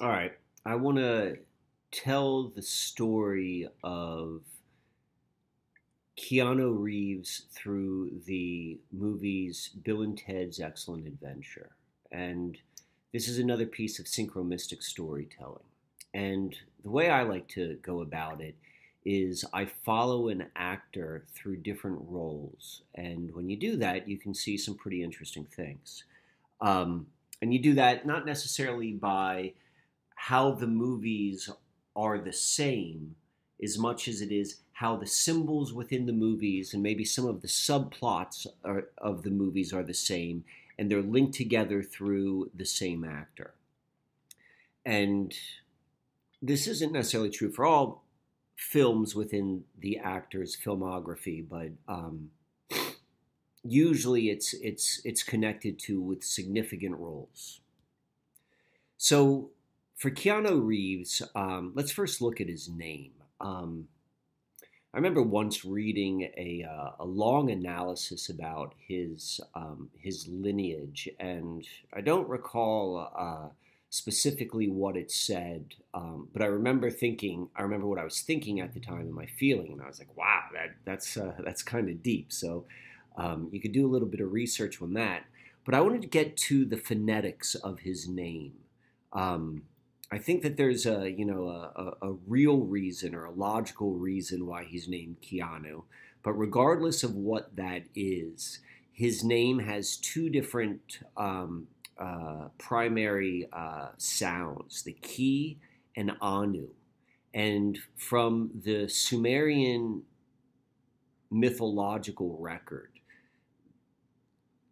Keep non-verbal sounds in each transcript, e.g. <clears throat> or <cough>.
All right. I want to tell the story of Keanu Reeves through the movies Bill and Ted's Excellent Adventure. And this is another piece of synchromystic storytelling. And the way I like to go about it is I follow an actor through different roles. And when you do that, you can see some pretty interesting things. Um, and you do that not necessarily by how the movies are the same as much as it is how the symbols within the movies and maybe some of the subplots are, of the movies are the same and they're linked together through the same actor. And this isn't necessarily true for all films within the actor's filmography, but um, usually it's it's it's connected to with significant roles. So for Keanu Reeves, um, let's first look at his name. Um, I remember once reading a, uh, a long analysis about his um, his lineage, and I don't recall uh, specifically what it said, um, but I remember thinking. I remember what I was thinking at the time and my feeling, and I was like, "Wow, that that's uh, that's kind of deep." So um, you could do a little bit of research on that. But I wanted to get to the phonetics of his name. Um, I think that there's a you know a, a, real reason or a logical reason why he's named Keanu, but regardless of what that is, his name has two different um, uh, primary uh, sounds: the ki and anu, and from the Sumerian mythological record,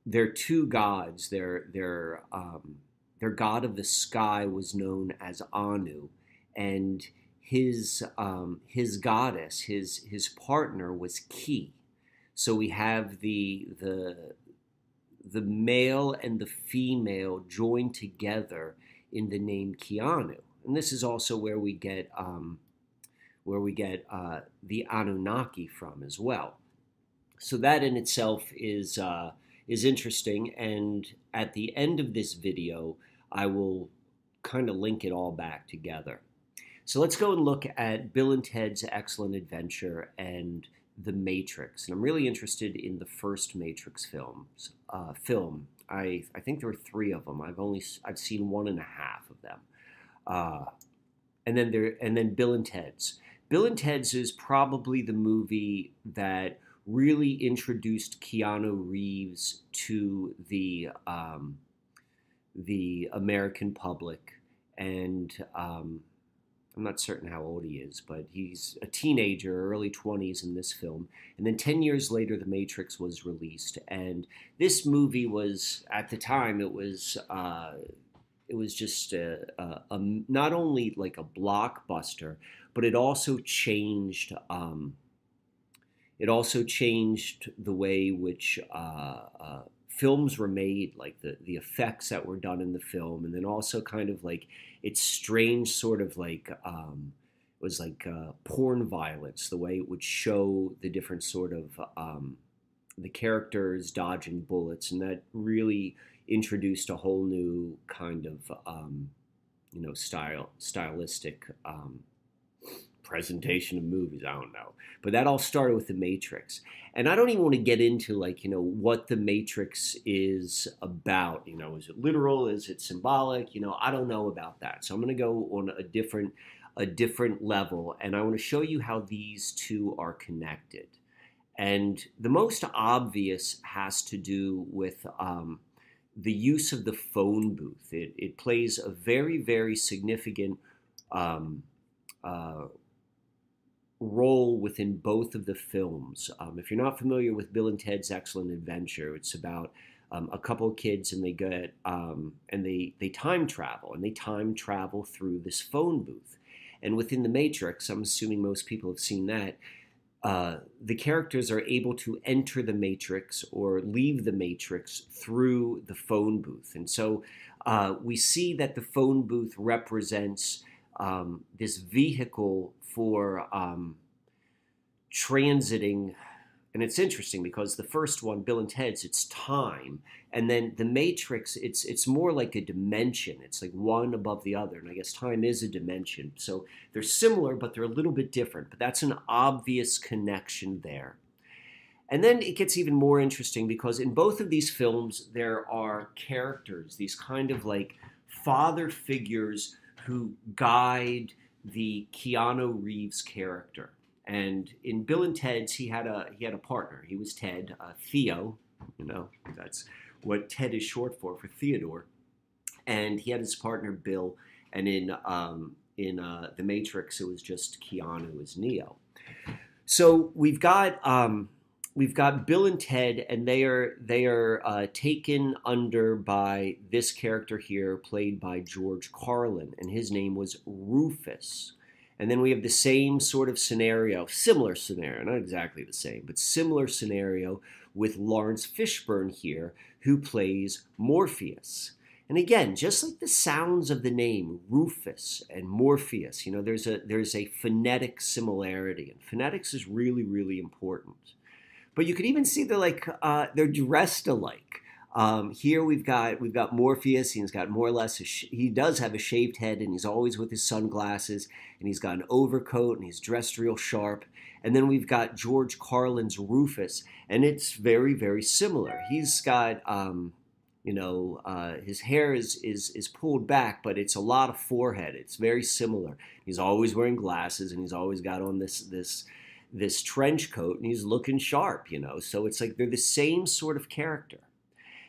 they're two gods. They're they're um, their god of the sky was known as Anu, and his um, his goddess, his his partner was Ki. So we have the the the male and the female joined together in the name Keanu, and this is also where we get um, where we get uh, the Anunnaki from as well. So that in itself is uh, is interesting, and at the end of this video, I will kind of link it all back together. So let's go and look at Bill and Ted's Excellent Adventure and The Matrix. And I'm really interested in the first Matrix films. Uh, film. I I think there were three of them. I've only I've seen one and a half of them. Uh, and then there and then Bill and Ted's. Bill and Ted's is probably the movie that really introduced Keanu Reeves to the um, the American public, and um, I'm not certain how old he is, but he's a teenager, early 20s in this film. And then 10 years later, The Matrix was released, and this movie was at the time it was. Uh, it was just a, a, a, not only like a blockbuster, but it also changed. Um, it also changed the way which uh, uh, films were made, like the the effects that were done in the film, and then also kind of like its strange sort of like um, it was like uh, porn violence, the way it would show the different sort of um, the characters dodging bullets, and that really introduced a whole new kind of um, you know style stylistic um, presentation of movies. I don't know. But that all started with The Matrix. And I don't even want to get into, like, you know, what The Matrix is about. You know, is it literal? Is it symbolic? You know, I don't know about that. So I'm going to go on a different a different level and I want to show you how these two are connected. And the most obvious has to do with um, the use of the phone booth. It, it plays a very, very significant um, uh, role within both of the films. Um, if you're not familiar with Bill and Ted's Excellent Adventure, it's about um, a couple kids and they get um, and they they time travel and they time travel through this phone booth. And within the Matrix, I'm assuming most people have seen that. Uh, the characters are able to enter the matrix or leave the matrix through the phone booth. And so uh, we see that the phone booth represents um, this vehicle for um, transiting and it's interesting because the first one, Bill and Ted's, it's time, and then the Matrix, it's it's more like a dimension. It's like one above the other, and I guess time is a dimension. So they're similar, but they're a little bit different. But that's an obvious connection there. And then it gets even more interesting because in both of these films, there are characters, these kind of like father figures who guide the Keanu Reeves character. And in Bill and Ted's, he had a he had a partner. He was Ted, uh, Theo. You know, that's what Ted is short for for Theodore. And he had his partner Bill. And in um, in uh, the Matrix, it was just Keanu as Neo. So we've got um, we've got Bill and Ted, and they are they are uh, taken under by this character here, played by George Carlin, and his name was Rufus. And then we have the same sort of scenario, similar scenario, not exactly the same, but similar scenario with Laurence Fishburne here, who plays Morpheus. And again, just like the sounds of the name Rufus and Morpheus, you know, there's a there's a phonetic similarity, and phonetics is really really important. But you can even see they're like uh, they're dressed alike. Um, here we've got we've got Morpheus. He's got more or less sh- he does have a shaved head, and he's always with his sunglasses, and he's got an overcoat, and he's dressed real sharp. And then we've got George Carlin's Rufus, and it's very very similar. He's got um, you know uh, his hair is is is pulled back, but it's a lot of forehead. It's very similar. He's always wearing glasses, and he's always got on this this this trench coat, and he's looking sharp. You know, so it's like they're the same sort of character.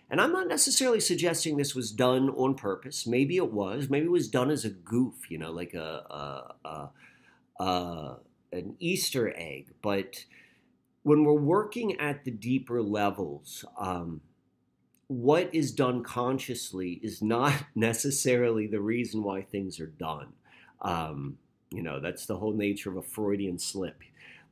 And I'm not necessarily suggesting this was done on purpose. Maybe it was. Maybe it was done as a goof, you know, like a, a, a, a an Easter egg. But when we're working at the deeper levels, um, what is done consciously is not <laughs> necessarily the reason why things are done. Um, you know, that's the whole nature of a Freudian slip.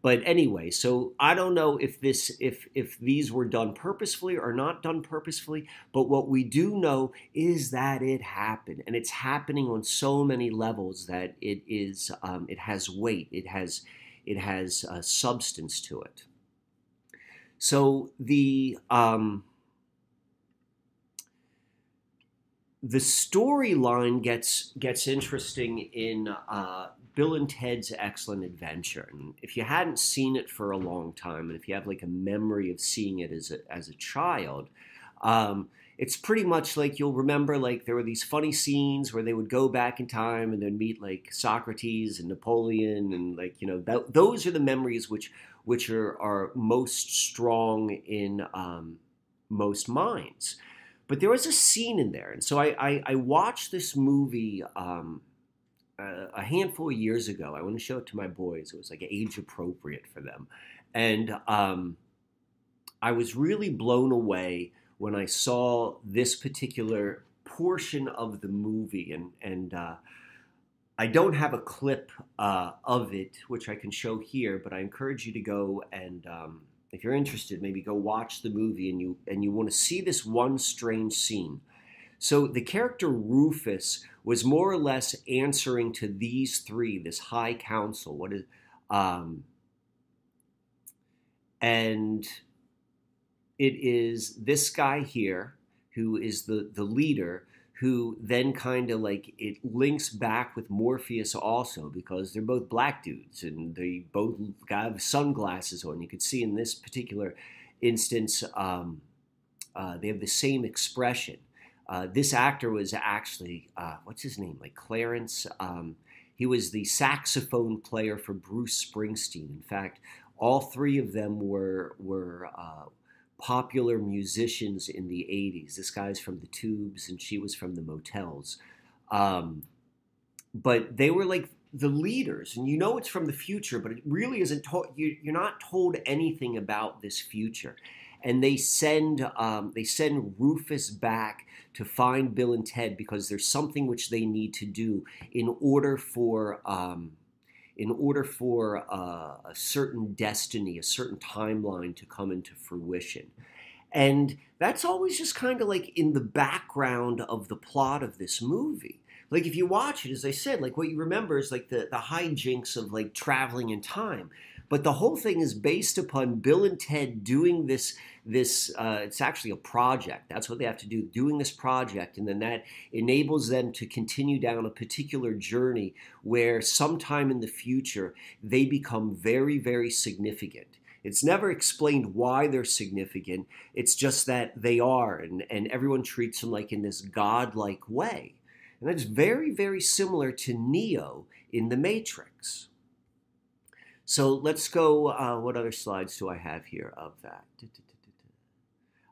But anyway, so I don't know if this if if these were done purposefully or not done purposefully, but what we do know is that it happened, and it's happening on so many levels that it is um, it has weight, it has it has uh, substance to it. So the um, the storyline gets gets interesting in uh, Bill and Ted's Excellent Adventure. And if you hadn't seen it for a long time, and if you have like a memory of seeing it as a, as a child, um, it's pretty much like you'll remember like there were these funny scenes where they would go back in time and then meet like Socrates and Napoleon and like you know th- those are the memories which which are are most strong in um, most minds. But there was a scene in there, and so I I, I watched this movie. Um, a handful of years ago. I want to show it to my boys. It was like age appropriate for them. And um, I was really blown away when I saw this particular portion of the movie. And, and uh, I don't have a clip uh, of it, which I can show here, but I encourage you to go and. Um, if you're interested, maybe go watch the movie and you and you want to see this one strange scene. So the character Rufus was more or less answering to these three, this high council. What is, um, and it is this guy here who is the the leader who then kind of like it links back with Morpheus also because they're both black dudes and they both have sunglasses on. You could see in this particular instance, um, uh, they have the same expression. Uh, this actor was actually uh, what's his name? Like Clarence. Um, he was the saxophone player for Bruce Springsteen. In fact, all three of them were were uh, popular musicians in the '80s. This guy's from the Tubes, and she was from the Motels. Um, but they were like the leaders, and you know it's from the future, but it really isn't told. You, you're not told anything about this future and they send um, they send Rufus back to find Bill and Ted because there's something which they need to do in order for um, in order for uh, a certain destiny, a certain timeline to come into fruition. And that's always just kind of like in the background of the plot of this movie. Like if you watch it, as I said, like what you remember is like the, the hijinks of like traveling in time. But the whole thing is based upon Bill and Ted doing this this uh, it's actually a project. That's what they have to do doing this project. And then that enables them to continue down a particular journey where sometime in the future they become very very significant. It's never explained why they're significant. It's just that they are. And, and everyone treats them like in this godlike way. And that's very very similar to neo in the matrix so let's go. Uh, what other slides do I have here of that?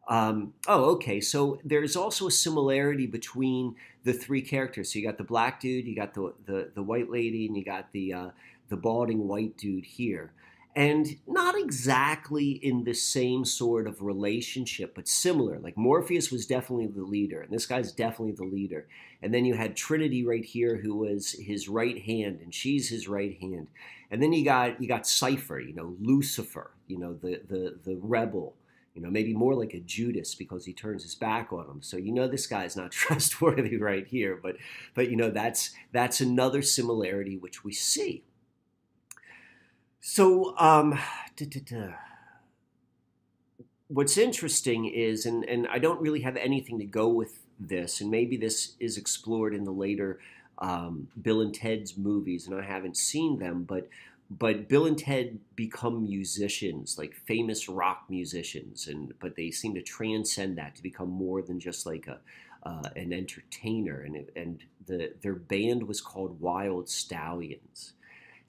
Um, oh, okay. So there's also a similarity between the three characters. So you got the black dude, you got the the, the white lady, and you got the uh, the balding white dude here. And not exactly in the same sort of relationship, but similar. Like Morpheus was definitely the leader, and this guy's definitely the leader. And then you had Trinity right here, who was his right hand, and she's his right hand. And then you got you got Cypher, you know, Lucifer, you know, the the the rebel, you know, maybe more like a Judas because he turns his back on him. So you know this guy's not <laughs> trustworthy right here, but but you know that's that's another similarity which we see. So um, <sighs> what's interesting is, and and I don't really have anything to go with this, and maybe this is explored in the later um, Bill and Ted's movies, and I haven't seen them, but but Bill and Ted become musicians, like famous rock musicians, and but they seem to transcend that to become more than just like a uh, an entertainer, and and the their band was called Wyld Stallyns,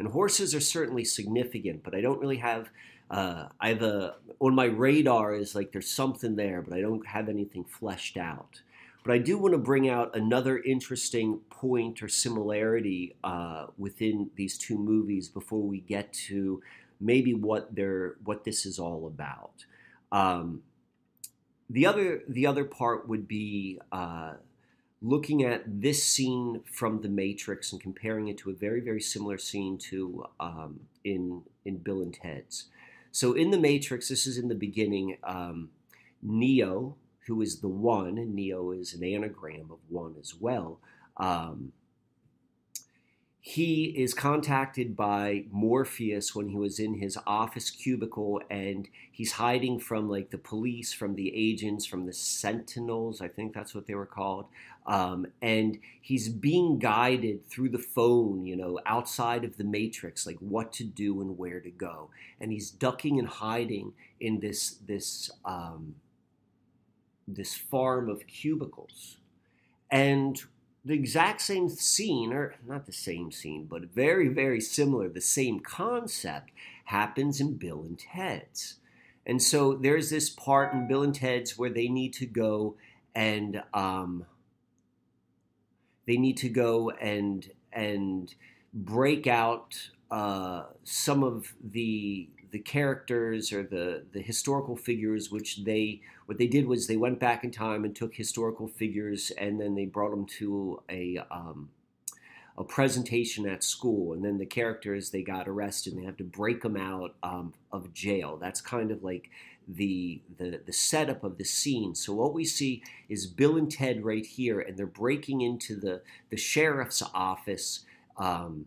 and horses are certainly significant, but I don't really have. Uh, I have a on my radar is like there's something there, but I don't have anything fleshed out. But I do want to bring out another interesting point or similarity uh, within these two movies before we get to maybe what they're what this is all about. Um, the other the other part would be uh, looking at this scene from The Matrix and comparing it to a very very similar scene to um, in in Bill and Ted's. So in The Matrix, this is in the beginning. Um, Neo, who is the one, and Neo is an anagram of one as well. Um, he is contacted by Morpheus when he was in his office cubicle and he's hiding from like the police, from the agents, from the sentinels, I think that's what they were called. Um, and he's being guided through the phone, you know, outside of the matrix, like what to do and where to go. And he's ducking and hiding in this, this, um, this farm of cubicles. And the exact same scene, or not the same scene, but very, very similar, the same concept happens in Bill and Ted's. And so there's this part in Bill and Ted's where they need to go and um, they need to go and and break out uh, some of the the characters or the the historical figures which they what they did was they went back in time and took historical figures and then they brought them to a um, a presentation at school and then the characters they got arrested and they have to break them out um, of jail that's kind of like the, the the setup of the scene so what we see is bill and ted right here and they're breaking into the the sheriff's office um,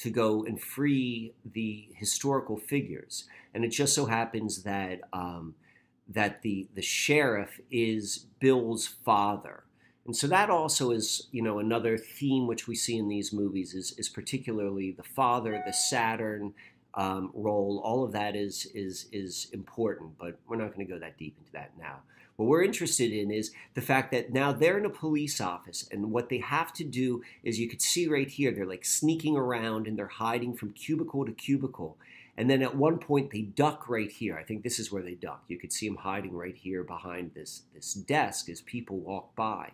to go and free the historical figures. And it just so happens that um, that the the sheriff is Bill's father. And so that also is, you know, another theme which we see in these movies is, is particularly the father, the Saturn um, role. All of that is is is important, but we're not going to go that deep into that now. What we're interested in is the fact that now they're in a police office, and what they have to do is you could see right here, they're like sneaking around and they're hiding from cubicle to cubicle. And then at one point they duck right here. I think this is where they duck. You could see them hiding right here behind this, this desk as people walk by.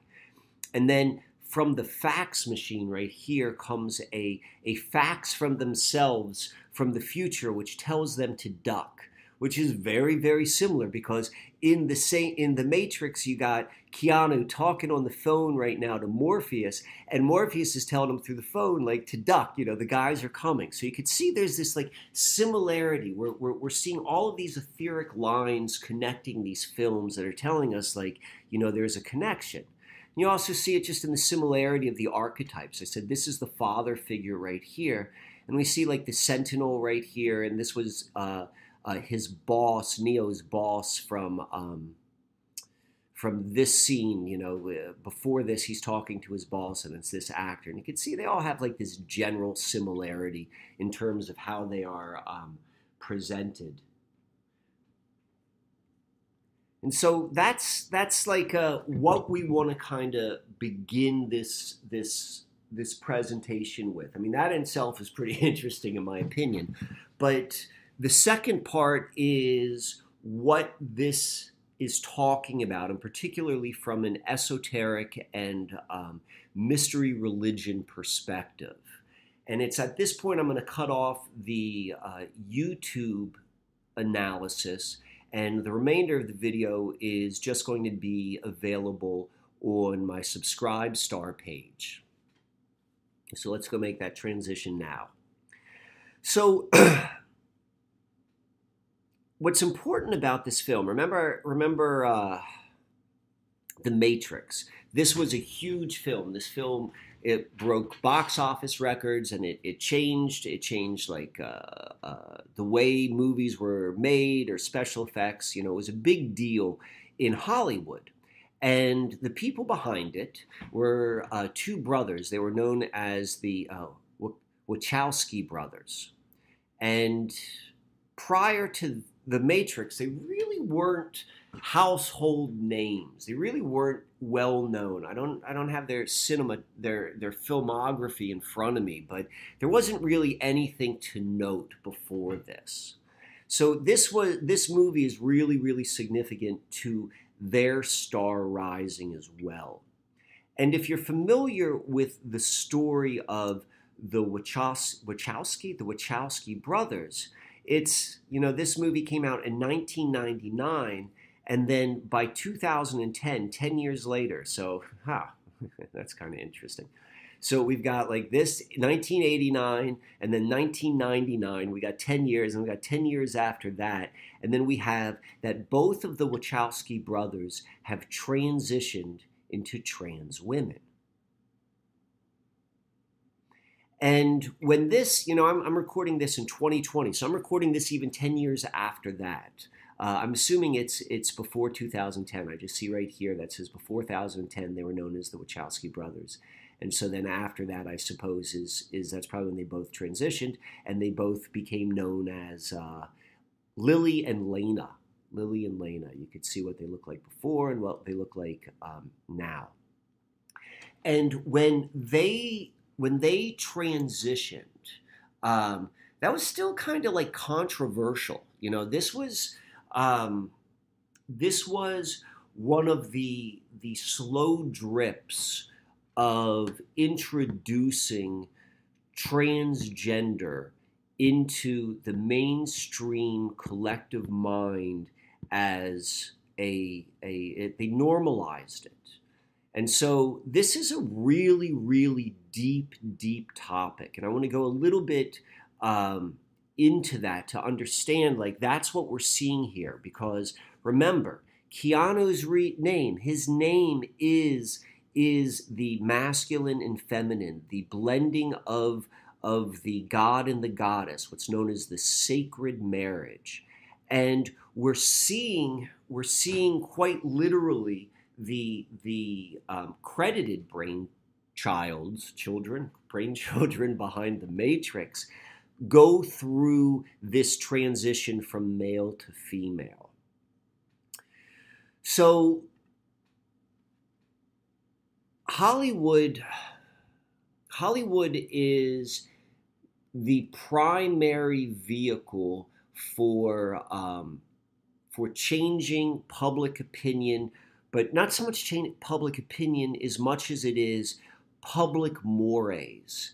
And then from the fax machine right here comes a, a fax from themselves from the future, which tells them to duck which is very very similar because in the same in the Matrix you got Keanu talking on the phone right now to Morpheus and Morpheus is telling him through the phone like to duck you know the guys are coming. So you could see there's this like similarity. We're, we're, we're seeing all of these etheric lines connecting these films that are telling us like you know there's a connection. You also see it just in the similarity of the archetypes. I said this is the father figure right here, and we see like the sentinel right here, and this was uh, uh, his boss, Neo's boss from um, from this scene. You know, uh, before this, he's talking to his boss, and it's this actor, and you can see they all have like this general similarity in terms of how they are um, presented. And so that's that's like uh, what we want to kind of begin this this this presentation with. I mean, that in itself is pretty <laughs> interesting in my opinion. But the second part is what this is talking about, and particularly from an esoteric and um, mystery religion perspective. And it's at this point I'm going to cut off the uh, YouTube analysis, and the remainder of the video is just going to be available on my SubscribeStar page. So let's go make that transition now. So, <clears throat> what's important about this film? Remember, remember uh, the Matrix. This was a huge film. This film it broke box office records and it, it changed. It changed like uh, uh, the way movies were made or special effects. You know, it was a big deal in Hollywood. And the people behind it were uh, two brothers. They were known as the uh, Wachowski brothers. And prior to The Matrix, they really weren't household names. They really weren't well known. I don't I don't have their cinema their their filmography in front of me, but there wasn't really anything to note before this. So this was this movie is really really significant to their star rising as well. And if you're familiar with the story of the Wachowski, the Wachowski brothers, it's, you know, this movie came out in 1999, and then by 2010, 10 years later, so, <laughs> ha, <laughs> that's kind of interesting. So we've got like this 1989 and then 1999. We got 10 years, and we got 10 years after that. And then we have that both of the Wachowski brothers have transitioned into trans women. And when this, you know, I'm, I'm, recording this in 2020, so I'm recording this even 10 years after that. Uh, I'm assuming it's it's before 2010. I just see right here that says before 2010 they were known as the Wachowski brothers. And so then after that, I suppose is is that's probably when they both transitioned and they both became known as uh, Lilly and Lena. Lilly and Lena. You could see what they look like before and what they look like um, now. And when they when they transitioned, um, that was still kind of like controversial. You know, this was um, this was one of the the slow drips of introducing transgender into the mainstream collective mind as a, a it, they normalized it and so this is a really really deep deep topic and i want to go a little bit um, into that to understand like that's what we're seeing here because remember keanu's re- name his name is is the masculine and feminine, the blending of, of the god and the goddess, what's known as the sacred marriage. And we're seeing, we're seeing quite literally the, the um, credited brain child's children, brain children <laughs> behind the matrix go through this transition from male to female. So Hollywood Hollywood is the primary vehicle for um, for changing public opinion, but not so much change public opinion as much as it is public mores.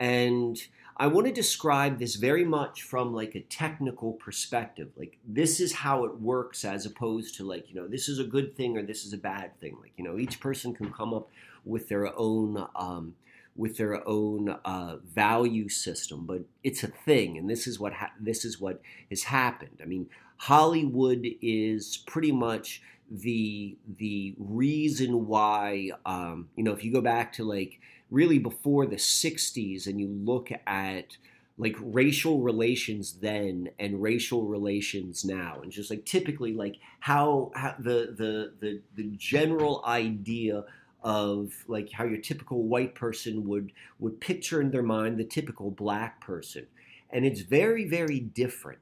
And I want to describe this very much from like a technical perspective. Like this is how it works as opposed to like, you know, this is a good thing or this is a bad thing. Like, you know, each person can come up with their own um, with their own uh, value system, but it's a thing, and this is what ha- this is what has happened. I mean, Hollywood is pretty much the the reason why um, you know if you go back to like really before the 60s and you look at like racial relations then and racial relations now and just like typically like how, how the, the the the general idea of like how your typical white person would would picture in their mind the typical black person. And it's very very different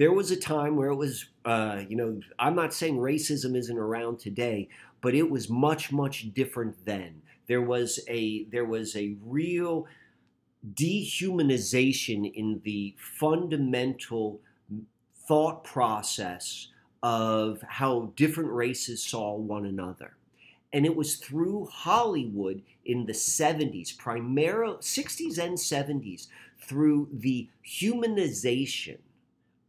there was a time where it was uh, you know i'm not saying racism isn't around today but it was much much different then there was a there was a real dehumanization in the fundamental thought process of how different races saw one another. And it was through Hollywood in the 70s, primarily 60s and 70s, through the humanization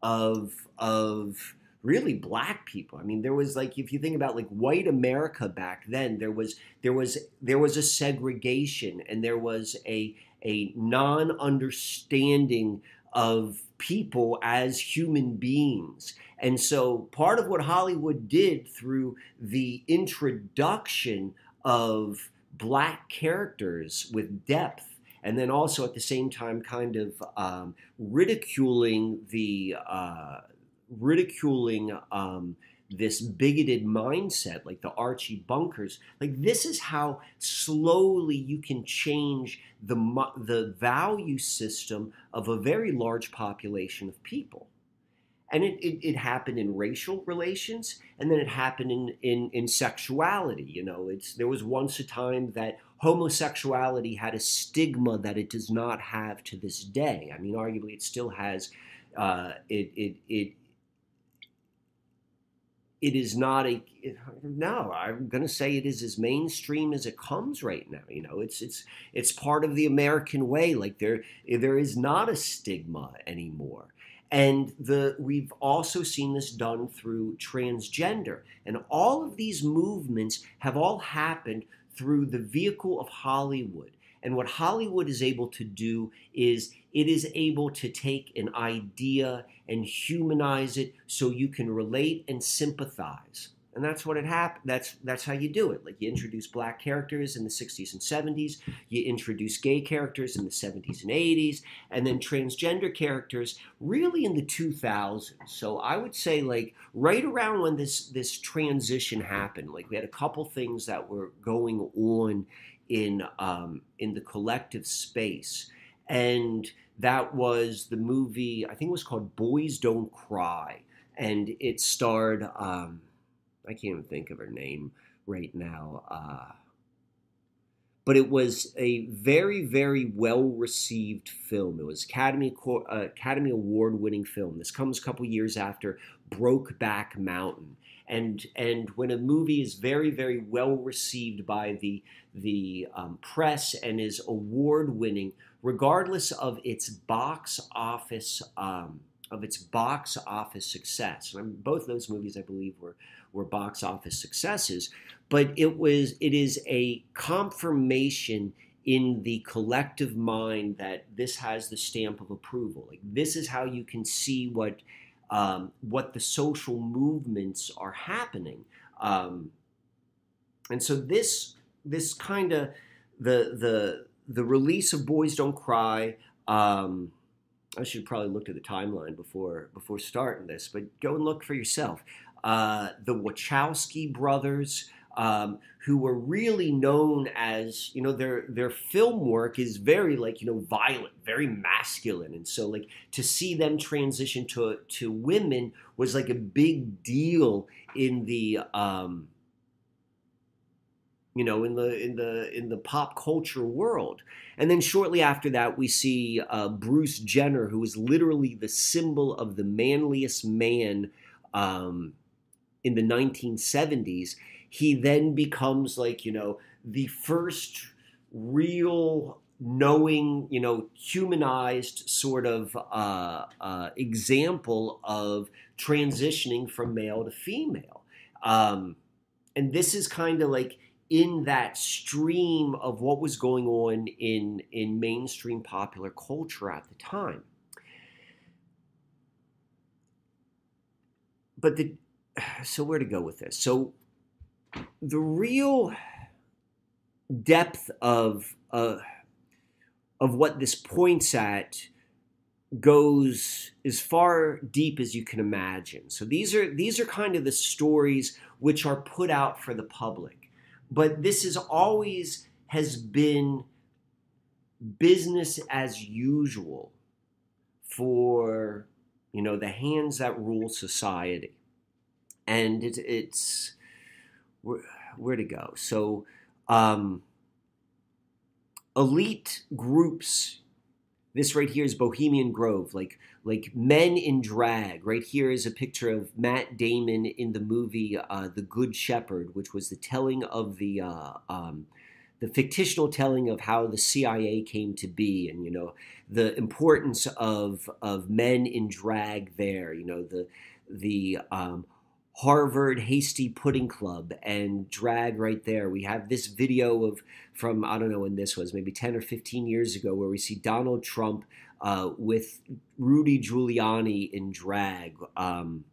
of, of really black people. I mean, there was like if you think about like white America back then, there was there was there was a segregation and there was a a non-understanding of people as human beings. And so part of what Hollywood did through the introduction of black characters with depth and then also at the same time kind of um, ridiculing the uh, ridiculing um, this bigoted mindset, like the Archie Bunkers. Like this is how slowly you can change the the value system of a very large population of people. And it, it, it, happened in racial relations, and then it happened in, in, in sexuality. You know, it's there was once a time that homosexuality had a stigma that it does not have to this day. I mean, arguably, it still has. Uh, it, it, it it is not a no i'm going to say it is as mainstream as it comes right now you know it's it's it's part of the american way like there there is not a stigma anymore and the we've also seen this done through transgender and all of these movements have all happened through the vehicle of hollywood and what hollywood is able to do is it is able to take an idea and humanize it so you can relate and sympathize. And that's what it happened. That's that's how you do it. Like you introduce black characters in the 60s and 70s, you introduce gay characters in the 70s and 80s, and then transgender characters really in the 2000s. So I would say like right around when this this transition happened, like we had a couple things that were going on in um, in the collective space and that was the movie. I think it was called Boys Don't Cry, and it starred. Um, I can't even think of her name right now. Uh, but it was a very, very well received film. It was Academy uh, Academy Award winning film. This comes a couple years after Brokeback Mountain. And and when a movie is very, very well received by the the um, press and is award winning, regardless of its box office um, of its box office success. Mean, both those movies, I believe, were were box office successes, but it was it is a confirmation in the collective mind that this has the stamp of approval. Like this is how you can see what um, what the social movements are happening, um, and so this this kind of the the the release of Boys Don't Cry. Um, I should probably look at the timeline before before starting this, but go and look for yourself. Uh, the Wachowski brothers, um, who were really known as, you know, their their film work is very like you know violent, very masculine, and so like to see them transition to to women was like a big deal in the um, you know in the in the in the pop culture world. And then shortly after that we see uh, bruce jenner who is literally the symbol of the manliest man um, in the 1970s he then becomes like you know the first real knowing you know humanized sort of uh, uh, example of transitioning from male to female um, and this is kind of like in that stream of what was going on in, in mainstream popular culture at the time. but the <sighs> so where to go with this? So the real depth of uh, of what this points at goes as far deep as you can imagine. So these are these are kind of the stories which are put out for the public. But this is always has been business as usual for you know the hands that rule society and it, it's where, where to go so um, elite groups this right here is bohemian grove like like men in drag right here is a picture of matt damon in the movie uh, the good shepherd which was the telling of the uh, um, the fictional telling of how the CIA came to be, and you know the importance of of men in drag there. You know the the um, Harvard Hasty Pudding Club and drag right there. We have this video of from I don't know when this was, maybe ten or fifteen years ago, where we see Donald Trump uh, with Rudy Giuliani in drag. Um,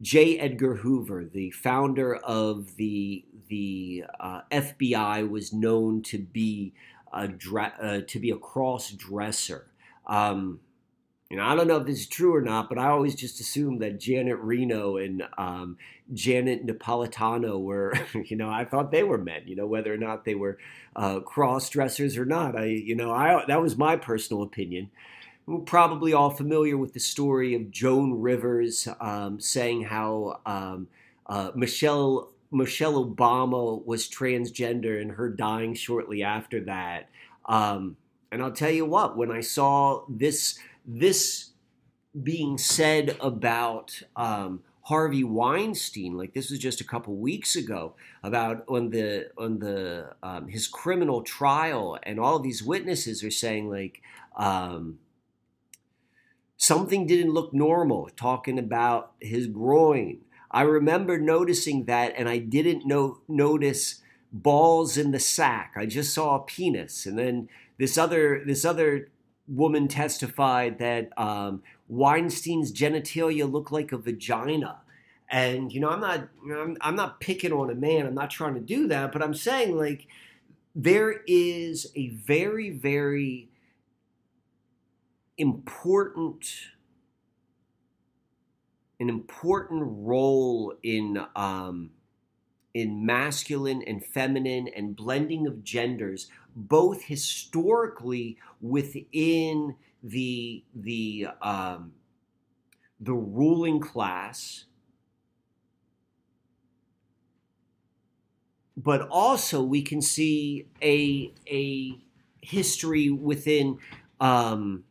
J. Edgar Hoover, the founder of the the uh, FBI, was known to be a dra- uh, to be a cross dresser. Um, you know, I don't know if this is true or not, but I always just assumed that Janet Reno and um, Janet Napolitano were, <laughs> you know, I thought they were men. You know, whether or not they were uh, cross dressers or not, I, you know, I that was my personal opinion. We're probably all familiar with the story of Joan Rivers um, saying how um, uh, Michelle Michelle Obama was transgender and her dying shortly after that. Um, and I'll tell you what, when I saw this this being said about um, Harvey Weinstein, like this was just a couple weeks ago, about on the on the um, his criminal trial, and all these witnesses are saying like um, something didn't look normal, talking about his groin I remember noticing that, and I didn't know, notice balls in the sack. I just saw a penis, and then this other this other woman testified that um, Weinstein's genitalia looked like a vagina. And you know, I'm not I'm, I'm not picking on a man. I'm not trying to do that, but I'm saying like there is a very very important an important role in um, in masculine and feminine and blending of genders, both historically within the the um, the ruling class, but also we can see a a history within um,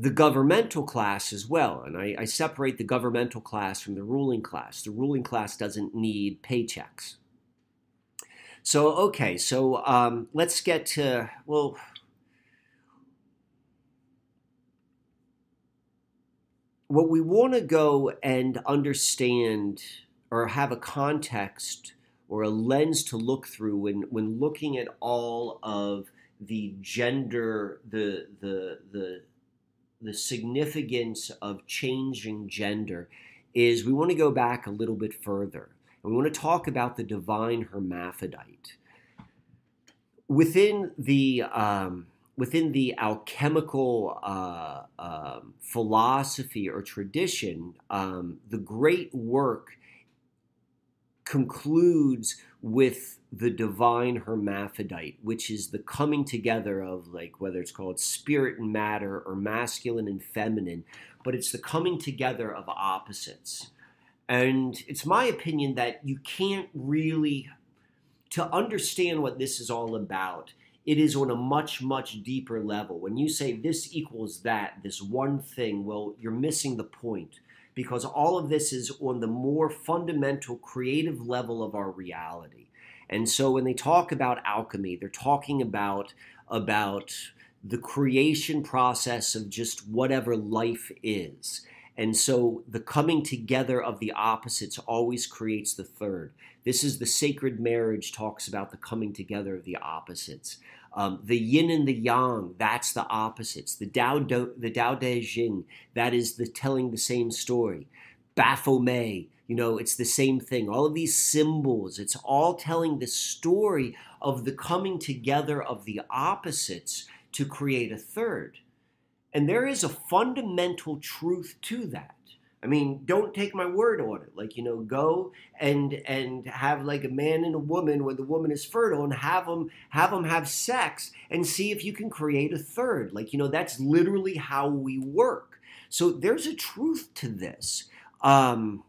the governmental class as well. And I, I, separate the governmental class from the ruling class. The ruling class doesn't need paychecks. So, okay, so um, let's get to, well, what we want to go and understand or have a context or a lens to look through when, when looking at all of the gender, the, the, the, the significance of changing gender is we want to go back a little bit further. And we want to talk about the divine hermaphrodite. Within the um, within the alchemical uh, uh, philosophy or tradition, um, the great work concludes with the divine hermaphrodite, which is the coming together of like whether it's called spirit and matter or masculine and feminine, but it's the coming together of opposites. And it's my opinion that you can't really, to understand what this is all about, it is on a much, much deeper level. When you say this equals that, this one thing, well, you're missing the point because all of this is on the more fundamental creative level of our reality. And so when they talk about alchemy, they're talking about about the creation process of just whatever life is. And so the coming together of the opposites always creates the third. This is the sacred marriage talks about the coming together of the opposites. Um, the yin and the yang, that's the opposites. The Dao, Do, the Dao De Jing, that is the telling the same story. Baphomet, you know, it's the same thing. All of these symbols, it's all telling the story of the coming together of the opposites to create a third. And there is a fundamental truth to that. I mean, don't take my word on it. Like, you know, go and and have like a man and a woman where the woman is fertile and have them have them have sex and see if you can create a third. Like, you know, that's literally how we work. So there's a truth to this. Um,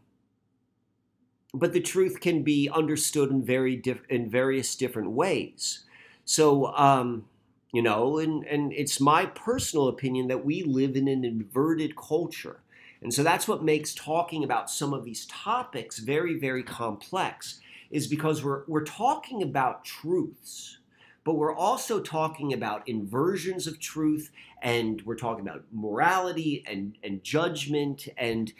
but the truth can be understood in very diff- in various different ways. So, um, you know, and and it's my personal opinion that we live in an inverted culture and so that's what makes talking about some of these topics very, very complex, is because we're, we're talking about truths, but we're also talking about inversions of truth, and we're talking about morality and, and judgment, and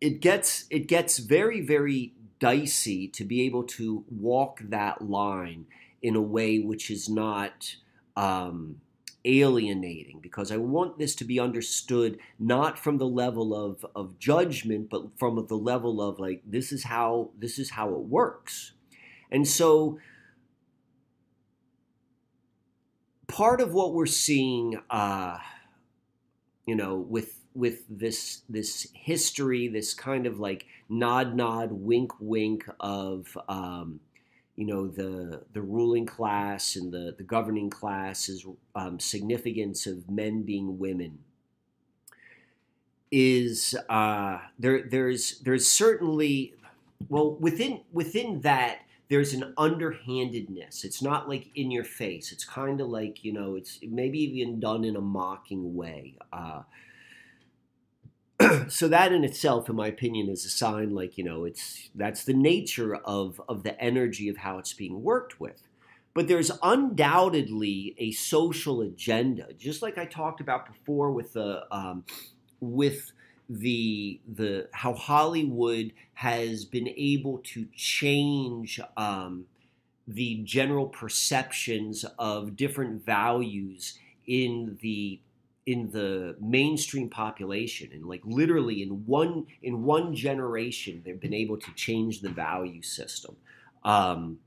it gets it gets very, very dicey to be able to walk that line in a way which is not um, alienating because I want this to be understood not from the level of, of judgment, but from the level of like this is how this is how it works. And so part of what we're seeing uh, you know with with this this history, this kind of like nod nod wink wink of um, you know the the ruling class and the the governing class's um, significance of men being women is uh, there there's there's certainly well within within that there's an underhandedness. It's not like in your face. It's kind of like you know it's maybe even done in a mocking way. Uh, <clears throat> so that in itself, in my opinion, is a sign like, you know, it's that's the nature of, of the energy of how it's being worked with. But there's undoubtedly a social agenda, just like I talked about before with the um, with the the how Hollywood has been able to change um, the general perceptions of different values in the in the mainstream population and like literally in one in one generation they've been able to change the value system. Um,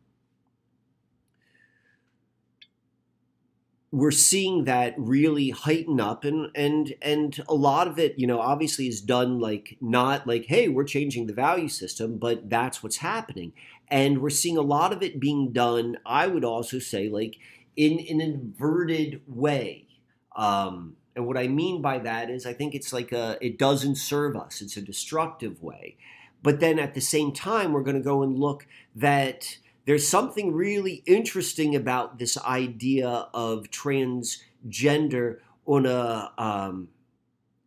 we're seeing that really heighten up and and and a lot of it you know obviously is done like not like hey we're changing the value system but that's what's happening. And we're seeing a lot of it being done i would also say like in, an inverted way. Um, and what I mean by that is I think it's like a, it doesn't serve us. It's a destructive way. But then at the same time, we're going to go and look that there's something really interesting about this idea of transgender on a um,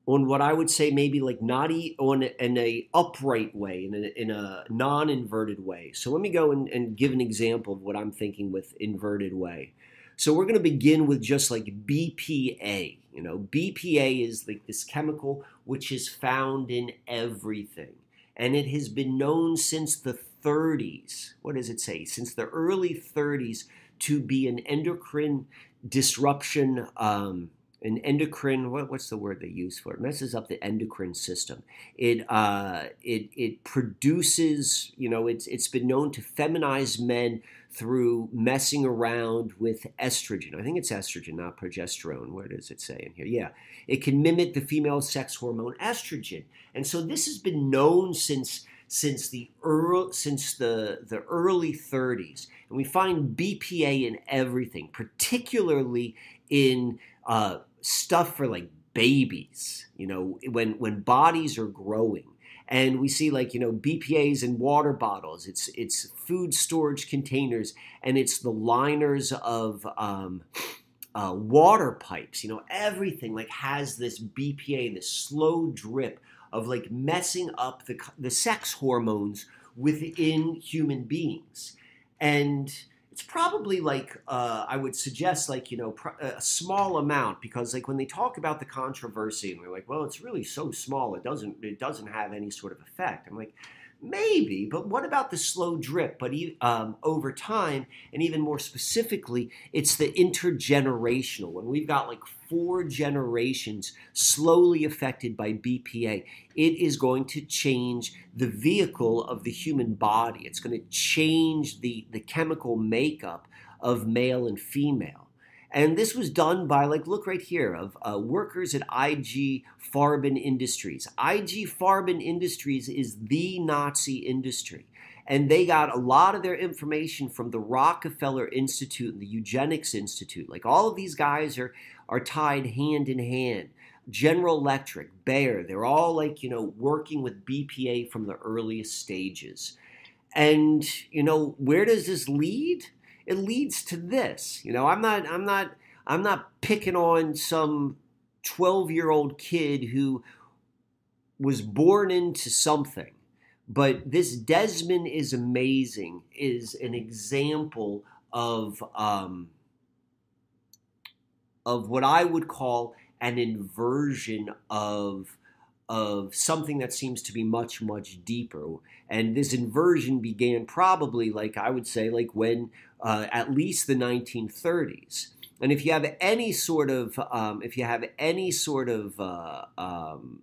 on what I would say maybe like not e- on a, in a upright way, in a, in a non-inverted way. So let me go and, and give an example of what I'm thinking with inverted way. So we're going to begin with just like BPA. You know, BPA is like this chemical which is found in everything. And it has been known since the 30s. What does it say? Since the early 30s to be an endocrine disruption um, an endocrine what, what's the word they use for it? it messes up the endocrine system it uh, it it produces you know it's it's been known to feminize men through messing around with estrogen. I think it's estrogen not progesterone. Where does it say in here? Yeah. It can mimic the female sex hormone estrogen. And so this has been known since since the early, since the the early 30s and we find bpa in everything particularly in uh, stuff for like babies, you know, when when bodies are growing. And we see like, you know, BPAs in water bottles, it's it's food storage containers, and it's the liners of um, uh, water pipes, you know, everything like has this BPA, this slow drip of like messing up the, the sex hormones within human beings. And it's probably like uh, I would suggest like you know a small amount because like when they talk about the controversy and we're like well it's really so small it doesn't it doesn't have any sort of effect. I'm like Maybe, but what about the slow drip? But um, over time, and even more specifically, it's the intergenerational. When we've got like four generations slowly affected by BPA, it is going to change the vehicle of the human body. It's going to change the, the chemical makeup of male and female. And this was done by, like, look right here, of uh, workers at IG Farben Industries. IG Farben Industries is the Nazi industry. And they got a lot of their information from the Rockefeller Institute and the Eugenics Institute. Like, all of these guys are, are tied hand in hand. General Electric, Bayer, they're all like, you know, working with BPA from the earliest stages. And, you know, where does this lead? It leads to this. You know, I'm not I'm not I'm not picking on some 12 year old kid who was born into something. But this Desmond is amazing is an example of um, of what I would call an inversion of of something that seems to be much much deeper. And this inversion began probably like i would say like when uh, at least the 1930s and if you have any sort of um, if you have any sort of uh, um,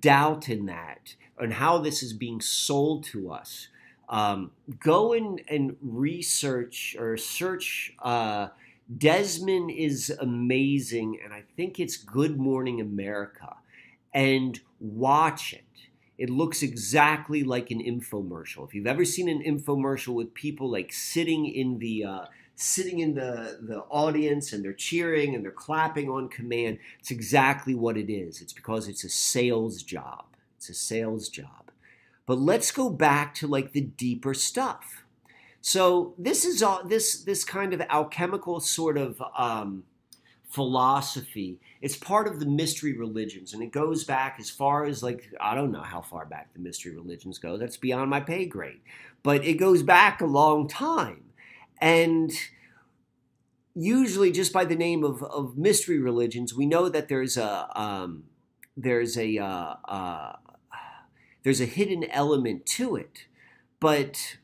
doubt in that and how this is being sold to us um, go and, and research or search uh, desmond is amazing and i think it's good morning america and watch it. It looks exactly like an infomercial. If you've ever seen an infomercial with people like sitting in the uh, sitting in the, the audience and they're cheering and they're clapping on command, it's exactly what it is. It's because it's a sales job. It's a sales job. But let's go back to like the deeper stuff. So this is all this this kind of alchemical sort of um, philosophy. It's part of the mystery religions, and it goes back as far as like I don't know how far back the mystery religions go. That's beyond my pay grade, but it goes back a long time, and usually just by the name of, of mystery religions, we know that there's a um, there's a uh, uh, there's a hidden element to it, but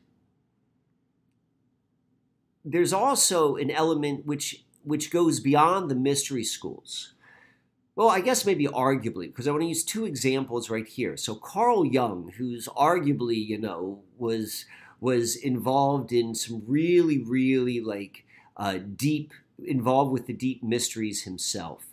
there's also an element which which goes beyond the mystery schools. Well, I guess maybe arguably, because I want to use two examples right here. So Carl Jung, who's arguably, you know, was was involved in some really, really like uh, deep, involved with the deep mysteries himself.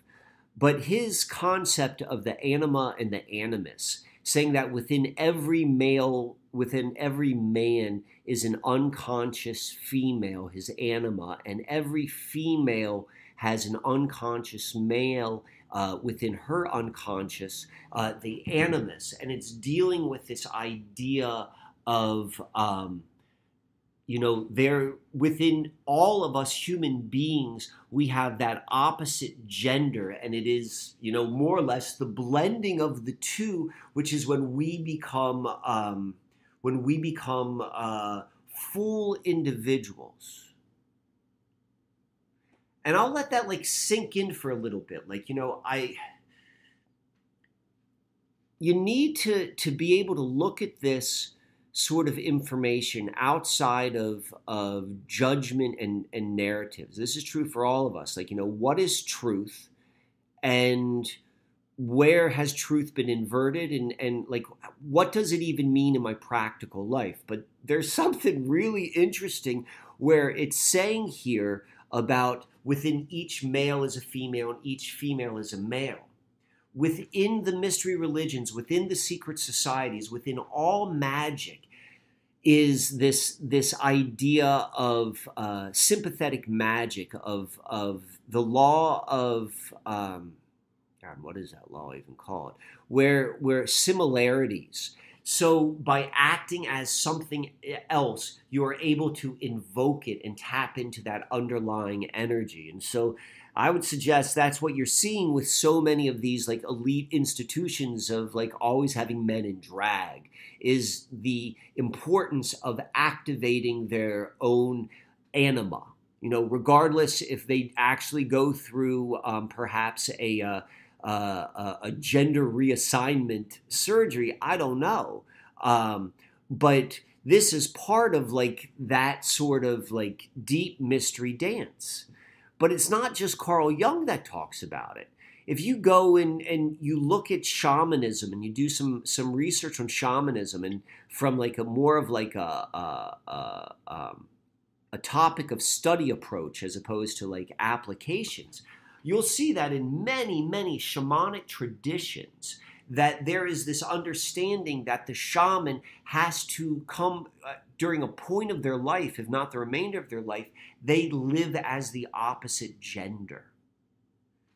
But his concept of the anima and the animus, saying that within every male, within every man is an unconscious female, his anima, and every female has an unconscious male uh, within her unconscious, uh, the animus, and it's dealing with this idea of, um, you know, there within all of us human beings, we have that opposite gender, and it is, you know, more or less the blending of the two, which is when we become. Um, when we become uh, full individuals. And I'll let that like sink in for a little bit. Like, you know, I you need to to be able to look at this sort of information outside of of judgment and and narratives. This is true for all of us. Like, you know, what is truth and where has truth been inverted? And and like what does it even mean in my practical life? But there's <laughs> something really interesting where it's saying here about within each male is a female and each female is a male. Within the mystery religions within the secret societies within all magic is this this idea of uh, sympathetic magic of of the law of um, God, what is that law even called? Where where similarities. So by acting as something else, you are able to invoke it and tap into that underlying energy. And so I would suggest that's what you're seeing with so many of these like elite institutions of like always having men in drag is the importance of activating their own anima. You know, regardless if they actually go through um, perhaps a uh, uh, a gender reassignment surgery. I don't know. Um, but this is part of like that sort of like deep mystery dance. But it's not just Carl Jung that talks about it. If you go and, and you look at shamanism and you do some some research on shamanism and from like a more of like a a, a, um, a topic of study approach as opposed to like applications, you'll see that in many many shamanic traditions that there is this understanding that the shaman has to come uh, during a point of their life, if not the remainder of their life, they live as the opposite gender.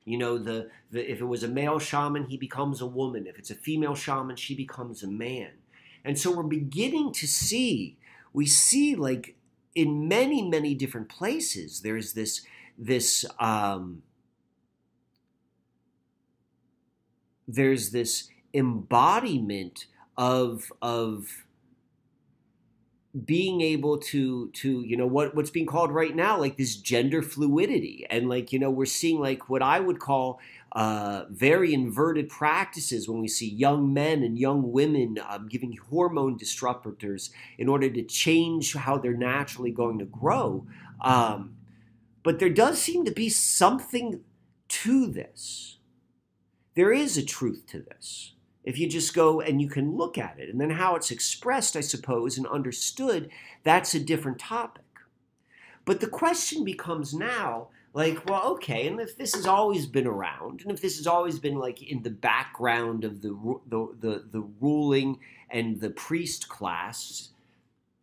You know, the, the if it was a male shaman, he becomes a woman. If it's a female shaman, she becomes a man. And so we're beginning to see, we see like in many, many different places, there's this this um, there's this embodiment of of being able to to you know what what's being called right now like this gender fluidity and like you know we're seeing like what I would call uh, very inverted practices when we see young men and young women um, giving hormone disruptors in order to change how they're naturally going to grow. Um, but there does seem to be something to this. There is a truth to this if you just go and you can look at it. And then how it's expressed, I suppose, and understood, that's a different topic. But the question becomes now like, well, okay, and if this has always been around, and if this has always been like in the background of the, the, the, the ruling and the priest class,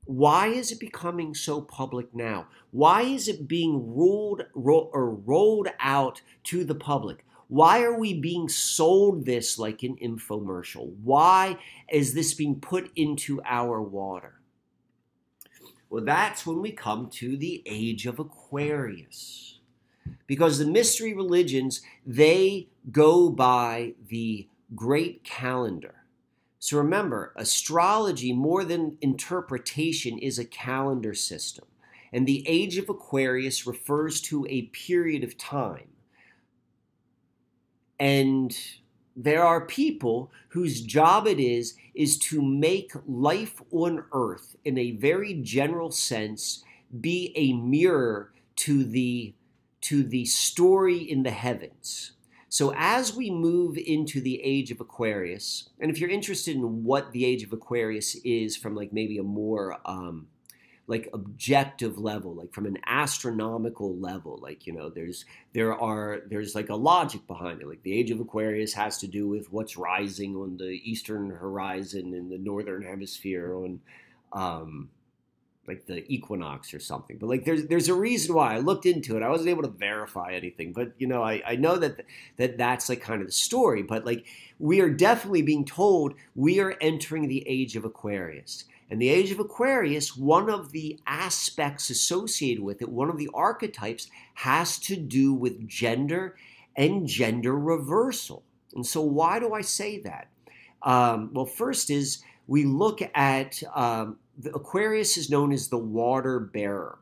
why is it becoming so public now? Why is it being ruled ro- or rolled out to the public? Why are we being sold this like an infomercial? Why is this being put into our water? Well, that's when we come to the age of Aquarius. Because the mystery religions, they go by the great calendar. So remember, astrology, more than interpretation, is a calendar system. And the age of Aquarius refers to a period of time and there are people whose job it is is to make life on earth in a very general sense be a mirror to the to the story in the heavens. So as we move into the age of Aquarius, and if you're interested in what the age of Aquarius is from like maybe a more um, like objective level like from an astronomical level like you know there's there are there's like a logic behind it. Like the age of aquarius has to do with what's rising on the eastern horizon in the northern hemisphere on um like the equinox or something. But like there's there's a reason why. I looked into it. I wasn't able to verify anything. But you know i i know that that that's like kind of the story. But like we are definitely being told we are entering the age of aquarius in the age of Aquarius, one of the aspects associated with it, one of the archetypes, has to do with gender and gender reversal. And so, why do I say that? Um, well, first is we look at um, Aquarius is known as the water bearer,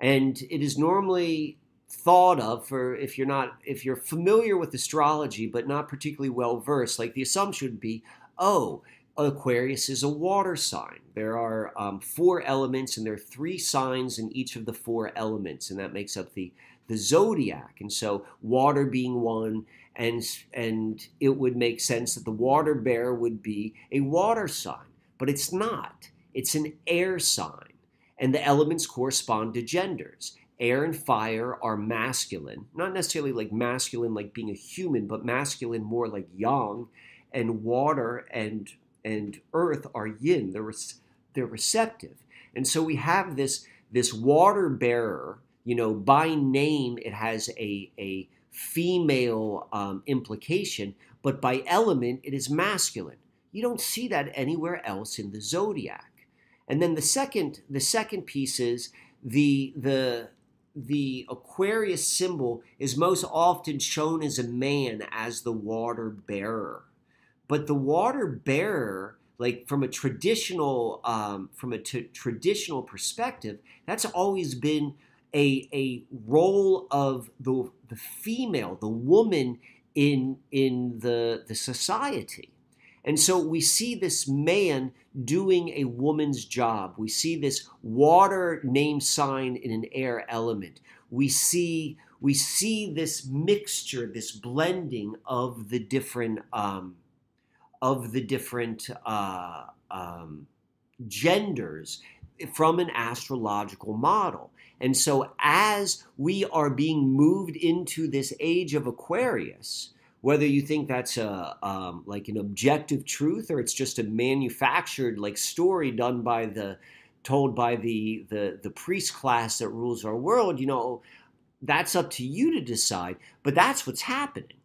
and it is normally thought of for if you're not if you're familiar with astrology but not particularly well versed like the assumption would be oh Aquarius is a water sign. There are um, four elements, and there are three signs in each of the four elements, and that makes up the the zodiac. And so, water being one, and and it would make sense that the water bear would be a water sign, but it's not. It's an air sign, and the elements correspond to genders. Air and fire are masculine, not necessarily like masculine like being a human, but masculine more like yang, and water and and earth are yin. They're, they're receptive. And so we have this, this water bearer, you know, by name it has a, a female um, implication, but by element it is masculine. You don't see that anywhere else in the zodiac. And then the second, the second piece is the, the, the Aquarius symbol is most often shown as a man as the water bearer. But the water bearer, like from a traditional um, from a t- traditional perspective, that's always been a a role of the the female, the woman in in the the society. And so we see this man doing a woman's job. We see this water name sign in an air element. We see we see this mixture, this blending of the different um, of the different uh, um, genders from an astrological model. And so, as we are being moved into this age of Aquarius, whether you think that's a um, like an objective truth or it's just a manufactured like story done by the told by the the the priest class that rules our world, you know, that's up to you to decide. But that's what's happening.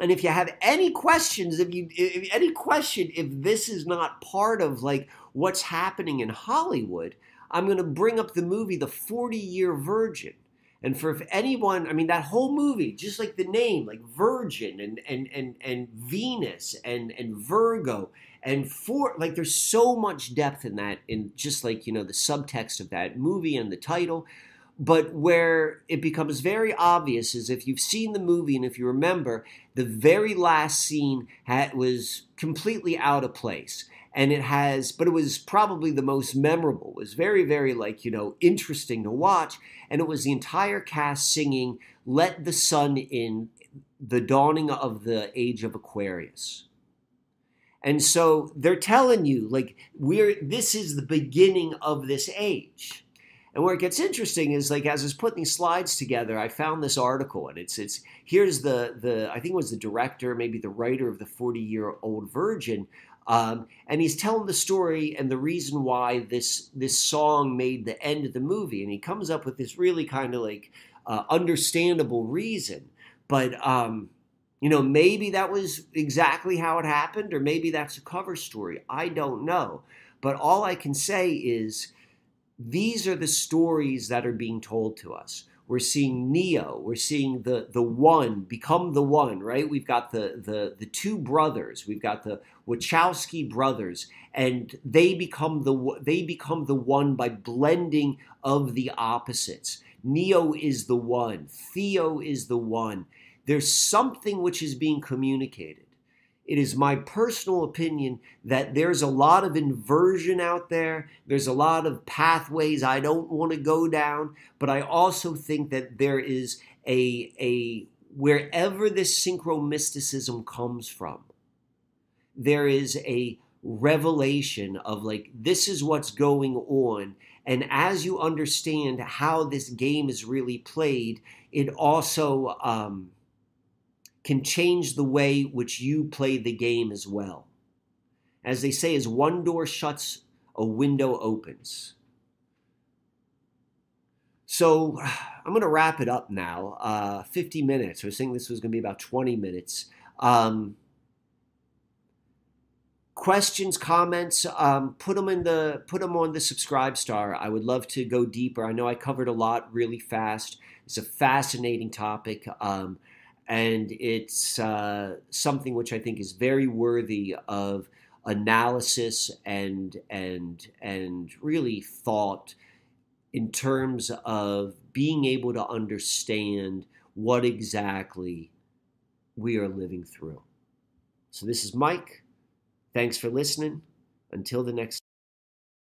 And if you have any questions, if you if, any question if this is not part of like what's happening in Hollywood, I'm going to bring up the movie The 40 Year Virgin. And for if anyone, I mean that whole movie, just like the name, like Virgin and and and and Venus and and Virgo and for like there's so much depth in that in just like you know the subtext of that movie and the title but where it becomes very obvious is if you've seen the movie and if you remember, the very last scene had, was completely out of place. And it has, but it was probably the most memorable. It was very, very like, you know, interesting to watch. And it was the entire cast singing Let the Sun In, the dawning of the age of Aquarius. And so they're telling you, like, we're, this is the beginning of this age and where it gets interesting is like as I was putting these slides together, I found this article, and it's it's here's the the I think it was the director, maybe the writer of the 40 year old virgin, um, and he's telling the story and the reason why this this song made the end of the movie, and he comes up with this really kind of like uh, understandable reason, but. Um, you know, maybe that was exactly how it happened, or maybe that's a cover story. I don't know. But all I can say is these are the stories that are being told to us. We're seeing Neo. We're seeing the the one become the one. Right? We've got the the the two brothers. We've got the Wachowski brothers, and they become the they become the one by blending of the opposites. Neo is the one. Theo is the one. There's something which is being communicated. It is my personal opinion that there's a lot of inversion out there. There's a lot of pathways I don't want to go down, but I also think that there is a a wherever this synchromysticism comes from, there is a revelation of like this is what's going on and as you understand how this game is really played it also um, can change the way which you play the game as well. As they say, as one door shuts, a window opens. So <sighs> I'm going to wrap it up now. Uh, 50 minutes. I was thinking this was going to be about 20 minutes. Um, questions, comments, um, put them in the put them on the SubscribeStar. I would love to go deeper. I know I covered a lot really fast. It's a fascinating topic. Um, and it's uh, something which I think is very worthy of analysis and and and really thought in terms of being able to understand what exactly we are living through. So this is Mike. Thanks for listening. Until the next